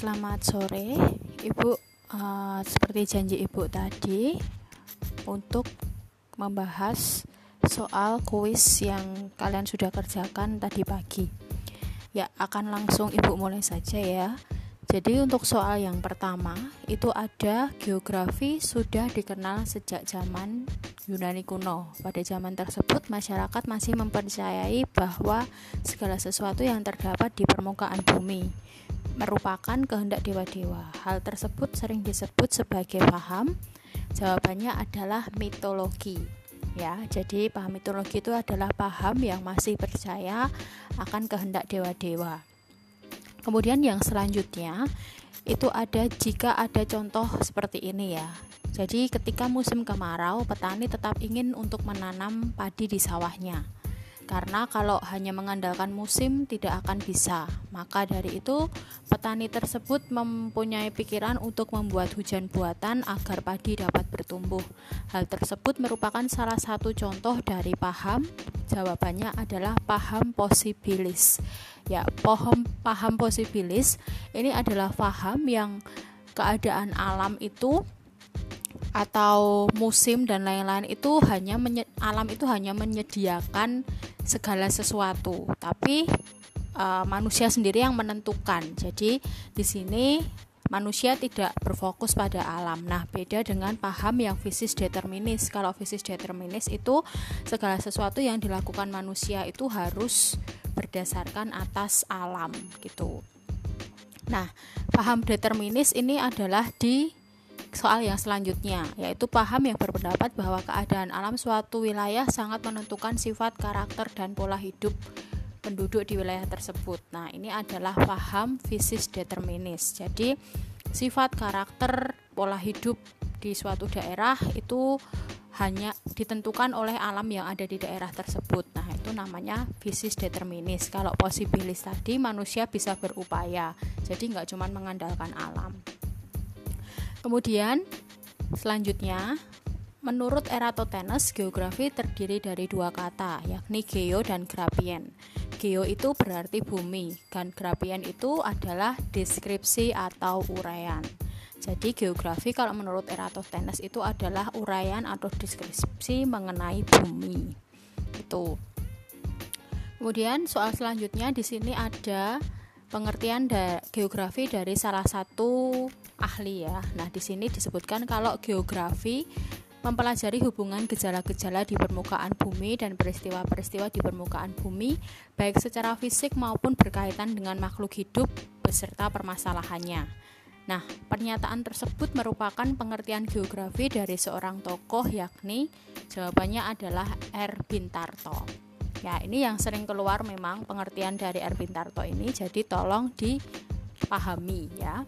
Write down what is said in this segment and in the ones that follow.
selamat sore, Ibu. Uh, seperti janji Ibu tadi, untuk membahas soal kuis yang kalian sudah kerjakan tadi pagi. Ya, akan langsung Ibu mulai saja ya. Jadi untuk soal yang pertama itu ada geografi sudah dikenal sejak zaman Yunani kuno. Pada zaman tersebut masyarakat masih mempercayai bahwa segala sesuatu yang terdapat di permukaan bumi merupakan kehendak dewa-dewa. Hal tersebut sering disebut sebagai paham. Jawabannya adalah mitologi. Ya, jadi paham mitologi itu adalah paham yang masih percaya akan kehendak dewa-dewa. Kemudian yang selanjutnya itu ada jika ada contoh seperti ini ya. Jadi ketika musim kemarau, petani tetap ingin untuk menanam padi di sawahnya. Karena kalau hanya mengandalkan musim tidak akan bisa. Maka dari itu, petani tersebut mempunyai pikiran untuk membuat hujan buatan agar padi dapat bertumbuh. Hal tersebut merupakan salah satu contoh dari paham. Jawabannya adalah paham posibilis ya pohon paham posibilis ini adalah paham yang keadaan alam itu atau musim dan lain-lain itu hanya alam itu hanya menyediakan segala sesuatu tapi uh, manusia sendiri yang menentukan jadi di sini manusia tidak berfokus pada alam. Nah, beda dengan paham yang fisis determinis. Kalau fisis determinis itu segala sesuatu yang dilakukan manusia itu harus berdasarkan atas alam gitu. Nah, paham determinis ini adalah di soal yang selanjutnya, yaitu paham yang berpendapat bahwa keadaan alam suatu wilayah sangat menentukan sifat, karakter, dan pola hidup penduduk di wilayah tersebut. Nah, ini adalah paham fisis determinis. Jadi, sifat, karakter, pola hidup di suatu daerah itu hanya ditentukan oleh alam yang ada di daerah tersebut. Nah, itu namanya fisis determinis. Kalau posibilis tadi manusia bisa berupaya. Jadi nggak cuma mengandalkan alam. Kemudian selanjutnya Menurut Eratosthenes, geografi terdiri dari dua kata, yakni geo dan grapien. Geo itu berarti bumi, dan grapien itu adalah deskripsi atau uraian. Jadi geografi kalau menurut Eratosthenes itu adalah uraian atau deskripsi mengenai bumi. Itu. Kemudian soal selanjutnya di sini ada pengertian da geografi dari salah satu ahli ya. Nah, di sini disebutkan kalau geografi mempelajari hubungan gejala-gejala di permukaan bumi dan peristiwa-peristiwa di permukaan bumi, baik secara fisik maupun berkaitan dengan makhluk hidup beserta permasalahannya. Nah, pernyataan tersebut merupakan pengertian geografi dari seorang tokoh yakni jawabannya adalah Erwin Tarto. Ya, ini yang sering keluar memang pengertian dari Erwin Tarto ini, jadi tolong dipahami ya.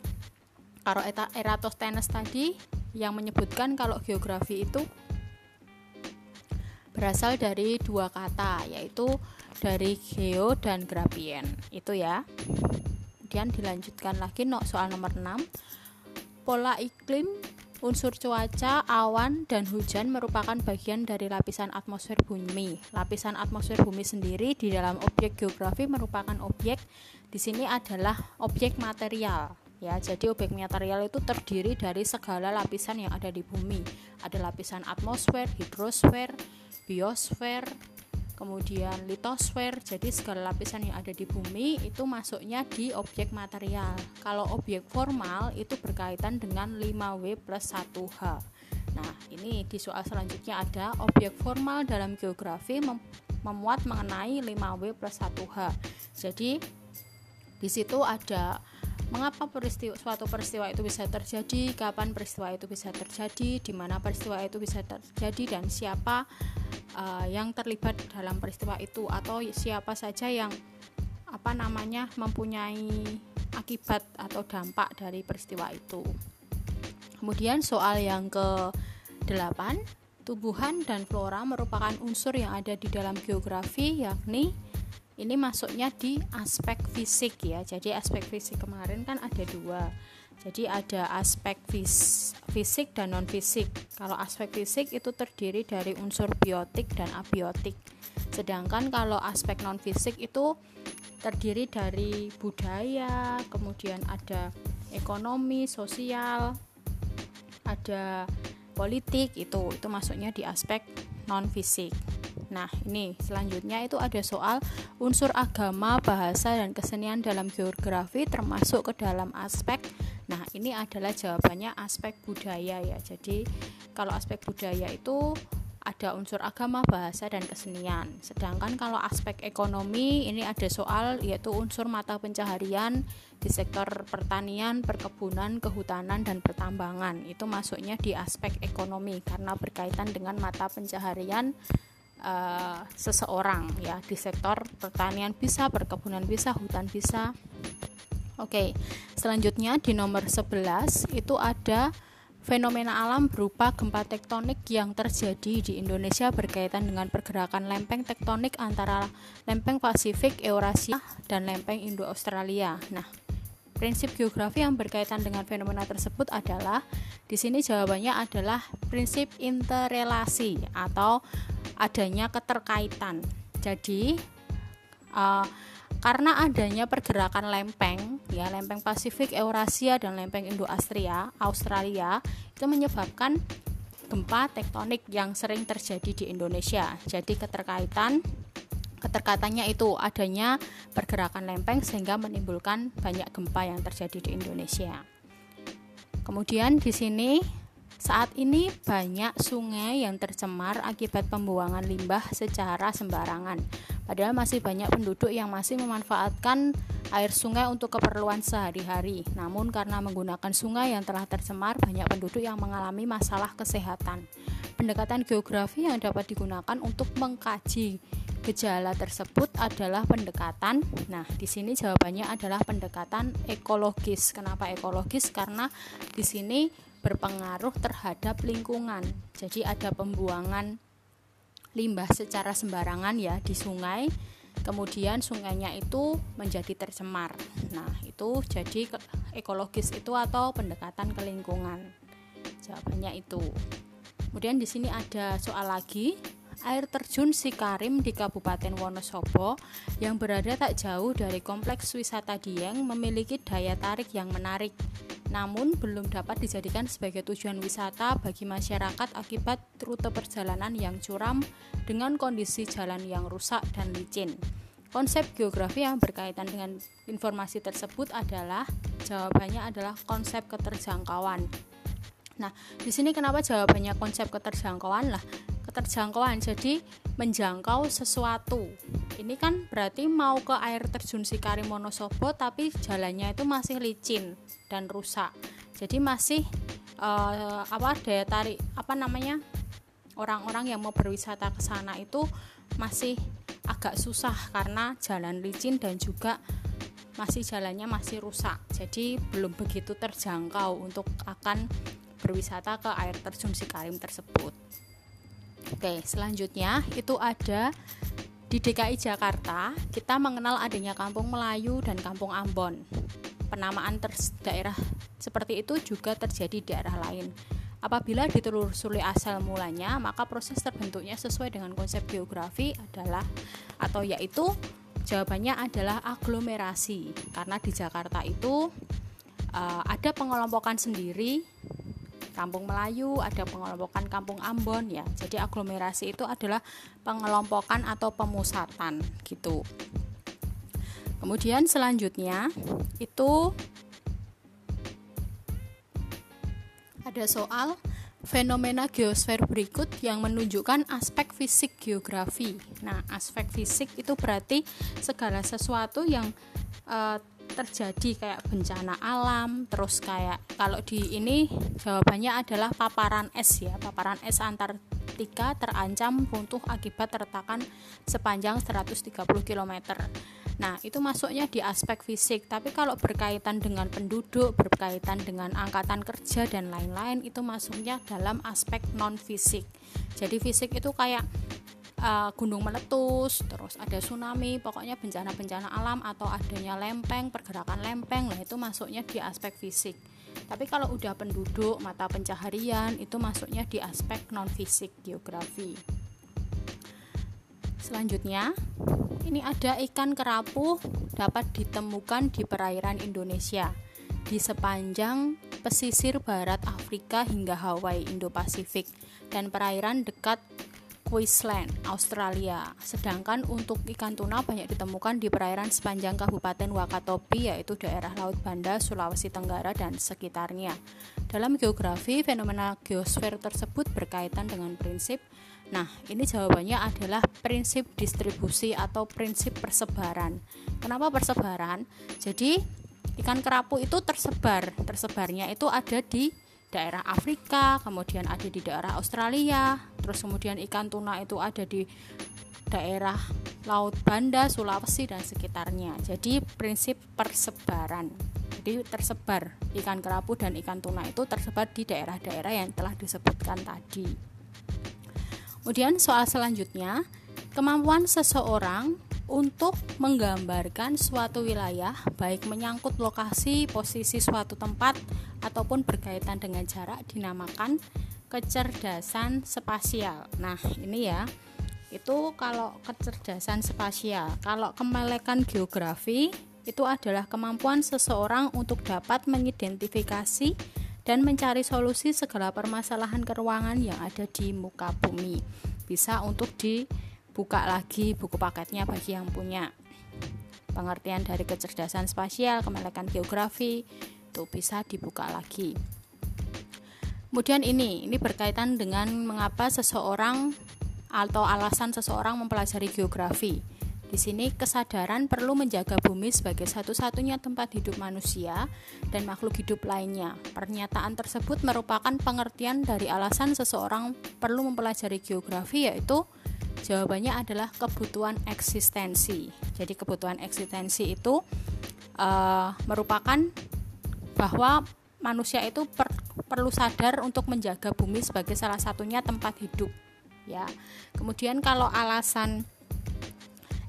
Kalau Eratosthenes tadi yang menyebutkan kalau geografi itu berasal dari dua kata yaitu dari geo dan grafien itu ya. Kemudian dilanjutkan lagi no, soal nomor 6 pola iklim unsur cuaca, awan, dan hujan merupakan bagian dari lapisan atmosfer bumi. Lapisan atmosfer bumi sendiri di dalam objek geografi merupakan objek. Di sini adalah objek material ya jadi objek material itu terdiri dari segala lapisan yang ada di bumi. Ada lapisan atmosfer hidrosfer biosfer kemudian litosfer. Jadi segala lapisan yang ada di bumi itu masuknya di objek material. Kalau objek formal itu berkaitan dengan 5W plus 1H nah ini di soal selanjutnya ada objek formal dalam geografi mem memuat mengenai 5W plus 1H jadi di situ ada mengapa peristiwa suatu peristiwa itu bisa terjadi, kapan peristiwa itu bisa terjadi, di mana peristiwa itu bisa terjadi? Dan siapa uh, yang terlibat dalam peristiwa itu? Atau siapa saja yang apa namanya mempunyai akibat atau dampak dari peristiwa itu. Kemudian soal yang ke-8, tumbuhan dan flora merupakan unsur yang ada di dalam geografi yakni ini masuknya di aspek fisik ya. Jadi aspek fisik kemarin kan ada dua. Jadi ada aspek fis fisik dan non fisik kalau aspek fisik itu terdiri dari unsur biotik dan abiotik. Sedangkan kalau aspek non fisik itu terdiri dari budaya kemudian ada ekonomi, sosial, ada politik itu itu masuknya di aspek non fisik. Nah, ini selanjutnya itu ada soal unsur agama, bahasa dan kesenian dalam geografi termasuk ke dalam aspek. Nah, ini adalah jawabannya aspek budaya ya. Jadi, kalau aspek budaya itu ada unsur agama, bahasa, dan kesenian. Sedangkan kalau aspek ekonomi ini ada soal yaitu unsur mata pencaharian di sektor pertanian, perkebunan, kehutanan, dan pertambangan. Itu masuknya di aspek ekonomi karena berkaitan dengan mata pencaharian uh, seseorang ya di sektor pertanian bisa, perkebunan bisa, hutan bisa. Oke, selanjutnya di nomor 11 itu ada Fenomena alam berupa gempa tektonik yang terjadi di Indonesia berkaitan dengan pergerakan lempeng tektonik antara lempeng Pasifik Eurasia dan lempeng Indo-Australia. Nah, prinsip geografi yang berkaitan dengan fenomena tersebut adalah di sini jawabannya adalah prinsip interrelasi atau adanya keterkaitan. Jadi, uh, karena adanya pergerakan lempeng ya lempeng Pasifik Eurasia dan lempeng Indo-Australia Australia itu menyebabkan gempa tektonik yang sering terjadi di Indonesia. Jadi keterkaitan keterkaitannya itu adanya pergerakan lempeng sehingga menimbulkan banyak gempa yang terjadi di Indonesia. Kemudian di sini saat ini banyak sungai yang tercemar akibat pembuangan limbah secara sembarangan. Padahal masih banyak penduduk yang masih memanfaatkan air sungai untuk keperluan sehari-hari. Namun karena menggunakan sungai yang telah tercemar, banyak penduduk yang mengalami masalah kesehatan. Pendekatan geografi yang dapat digunakan untuk mengkaji gejala tersebut adalah pendekatan. Nah, di sini jawabannya adalah pendekatan ekologis. Kenapa ekologis? Karena di sini berpengaruh terhadap lingkungan. Jadi ada pembuangan limbah secara sembarangan ya di sungai. Kemudian sungainya itu menjadi tercemar. Nah, itu jadi ekologis itu atau pendekatan ke lingkungan. Jawabannya itu. Kemudian di sini ada soal lagi air terjun Sikarim di Kabupaten Wonosobo yang berada tak jauh dari kompleks wisata Dieng memiliki daya tarik yang menarik namun belum dapat dijadikan sebagai tujuan wisata bagi masyarakat akibat rute perjalanan yang curam dengan kondisi jalan yang rusak dan licin. Konsep geografi yang berkaitan dengan informasi tersebut adalah jawabannya adalah konsep keterjangkauan. Nah, di sini kenapa jawabannya konsep keterjangkauan lah? Keterjangkauan jadi menjangkau sesuatu. Ini kan berarti mau ke air terjun Sikari Monosobo tapi jalannya itu masih licin dan rusak. Jadi masih uh, apa daya tarik apa namanya orang-orang yang mau berwisata ke sana itu masih agak susah karena jalan licin dan juga masih jalannya masih rusak. Jadi belum begitu terjangkau untuk akan berwisata ke air terjun Sikarim tersebut oke selanjutnya itu ada di DKI Jakarta kita mengenal adanya kampung Melayu dan kampung Ambon penamaan daerah seperti itu juga terjadi di daerah lain. Apabila ditelusuri asal mulanya, maka proses terbentuknya sesuai dengan konsep geografi adalah atau yaitu jawabannya adalah aglomerasi. Karena di Jakarta itu uh, ada pengelompokan sendiri Kampung Melayu, ada pengelompokan Kampung Ambon ya. Jadi aglomerasi itu adalah pengelompokan atau pemusatan gitu. Kemudian selanjutnya itu ada soal fenomena geosfer berikut yang menunjukkan aspek fisik geografi. Nah, aspek fisik itu berarti segala sesuatu yang uh, terjadi kayak bencana alam, terus kayak kalau di ini jawabannya adalah paparan es ya, paparan es Antartika terancam runtuh akibat retakan sepanjang 130 km. Nah, itu masuknya di aspek fisik, tapi kalau berkaitan dengan penduduk, berkaitan dengan angkatan kerja dan lain-lain itu masuknya dalam aspek non fisik. Jadi fisik itu kayak uh, gunung meletus, terus ada tsunami, pokoknya bencana-bencana alam atau adanya lempeng, pergerakan lempeng, lah itu masuknya di aspek fisik. Tapi kalau udah penduduk, mata pencaharian itu masuknya di aspek non fisik geografi. Selanjutnya, ini ada ikan kerapu dapat ditemukan di perairan Indonesia. di sepanjang pesisir barat Afrika hingga Hawaii, Indo-Pasifik, dan perairan dekat Queensland, Australia. Sedangkan untuk ikan tuna banyak ditemukan di perairan sepanjang Kabupaten Wakatobi yaitu daerah Laut Banda, Sulawesi Tenggara dan sekitarnya. Dalam geografi, fenomena geosfer tersebut berkaitan dengan prinsip Nah, ini jawabannya adalah prinsip distribusi atau prinsip persebaran. Kenapa persebaran? Jadi, ikan kerapu itu tersebar. Tersebarnya itu ada di daerah Afrika, kemudian ada di daerah Australia, terus kemudian ikan tuna itu ada di daerah Laut Banda, Sulawesi dan sekitarnya. Jadi prinsip persebaran. Jadi tersebar ikan kerapu dan ikan tuna itu tersebar di daerah-daerah yang telah disebutkan tadi. Kemudian soal selanjutnya, kemampuan seseorang untuk menggambarkan suatu wilayah baik menyangkut lokasi, posisi suatu tempat ataupun berkaitan dengan jarak dinamakan kecerdasan spasial. Nah, ini ya. Itu kalau kecerdasan spasial. Kalau kemelekan geografi itu adalah kemampuan seseorang untuk dapat mengidentifikasi dan mencari solusi segala permasalahan keruangan yang ada di muka bumi. Bisa untuk dibuka lagi buku paketnya bagi yang punya pengertian dari kecerdasan spasial, kemelekan geografi, itu bisa dibuka lagi. Kemudian ini, ini berkaitan dengan mengapa seseorang atau alasan seseorang mempelajari geografi. Di sini kesadaran perlu menjaga bumi sebagai satu-satunya tempat hidup manusia dan makhluk hidup lainnya. Pernyataan tersebut merupakan pengertian dari alasan seseorang perlu mempelajari geografi yaitu jawabannya adalah kebutuhan eksistensi. Jadi kebutuhan eksistensi itu uh, merupakan bahwa manusia itu per, perlu sadar untuk menjaga bumi sebagai salah satunya tempat hidup ya. Kemudian kalau alasan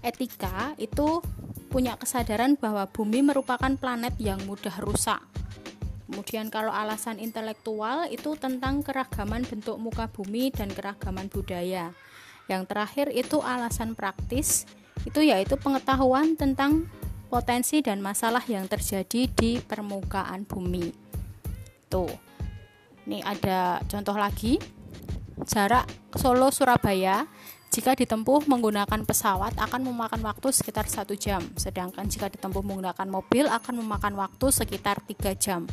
etika itu punya kesadaran bahwa bumi merupakan planet yang mudah rusak. Kemudian kalau alasan intelektual itu tentang keragaman bentuk muka bumi dan keragaman budaya yang terakhir itu alasan praktis itu yaitu pengetahuan tentang potensi dan masalah yang terjadi di permukaan bumi. Tuh. Ini ada contoh lagi. Jarak Solo Surabaya jika ditempuh menggunakan pesawat akan memakan waktu sekitar satu jam, sedangkan jika ditempuh menggunakan mobil akan memakan waktu sekitar 3 jam.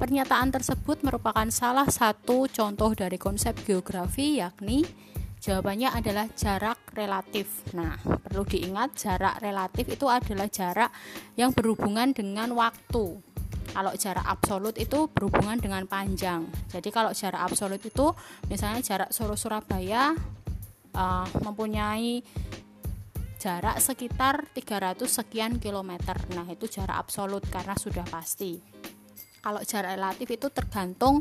Pernyataan tersebut merupakan salah satu contoh dari konsep geografi yakni Jawabannya adalah jarak relatif. Nah, perlu diingat jarak relatif itu adalah jarak yang berhubungan dengan waktu. Kalau jarak absolut itu berhubungan dengan panjang. Jadi kalau jarak absolut itu misalnya jarak Solo Surabaya uh, mempunyai jarak sekitar 300 sekian kilometer. Nah, itu jarak absolut karena sudah pasti. Kalau jarak relatif itu tergantung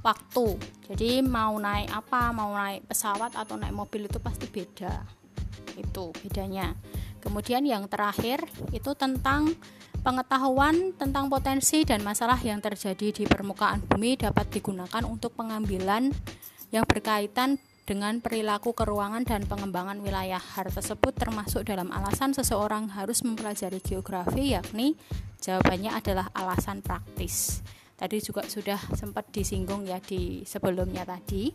waktu. Jadi mau naik apa mau naik pesawat atau naik mobil itu pasti beda. Itu bedanya. Kemudian yang terakhir itu tentang pengetahuan tentang potensi dan masalah yang terjadi di permukaan bumi dapat digunakan untuk pengambilan yang berkaitan dengan perilaku keruangan dan pengembangan wilayah. Hal tersebut termasuk dalam alasan seseorang harus mempelajari geografi, yakni jawabannya adalah alasan praktis tadi juga sudah sempat disinggung ya di sebelumnya tadi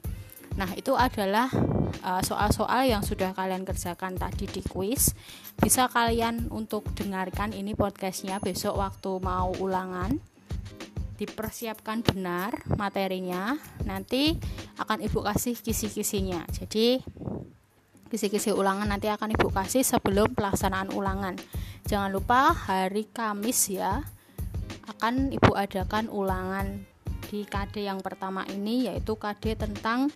Nah, itu adalah uh, soal-soal uh, yang sudah kalian kerjakan tadi di kuis. Bisa kalian untuk dengarkan ini podcastnya besok waktu mau ulangan. Dipersiapkan benar materinya. Nanti akan Ibu kasih kisi-kisinya. Jadi, kisi-kisi ulangan nanti akan Ibu kasih sebelum pelaksanaan ulangan. Jangan lupa hari Kamis ya akan Ibu adakan ulangan di KD yang pertama ini yaitu KD tentang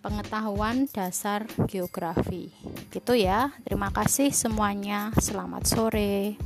pengetahuan dasar geografi. Gitu ya. Terima kasih semuanya. Selamat sore.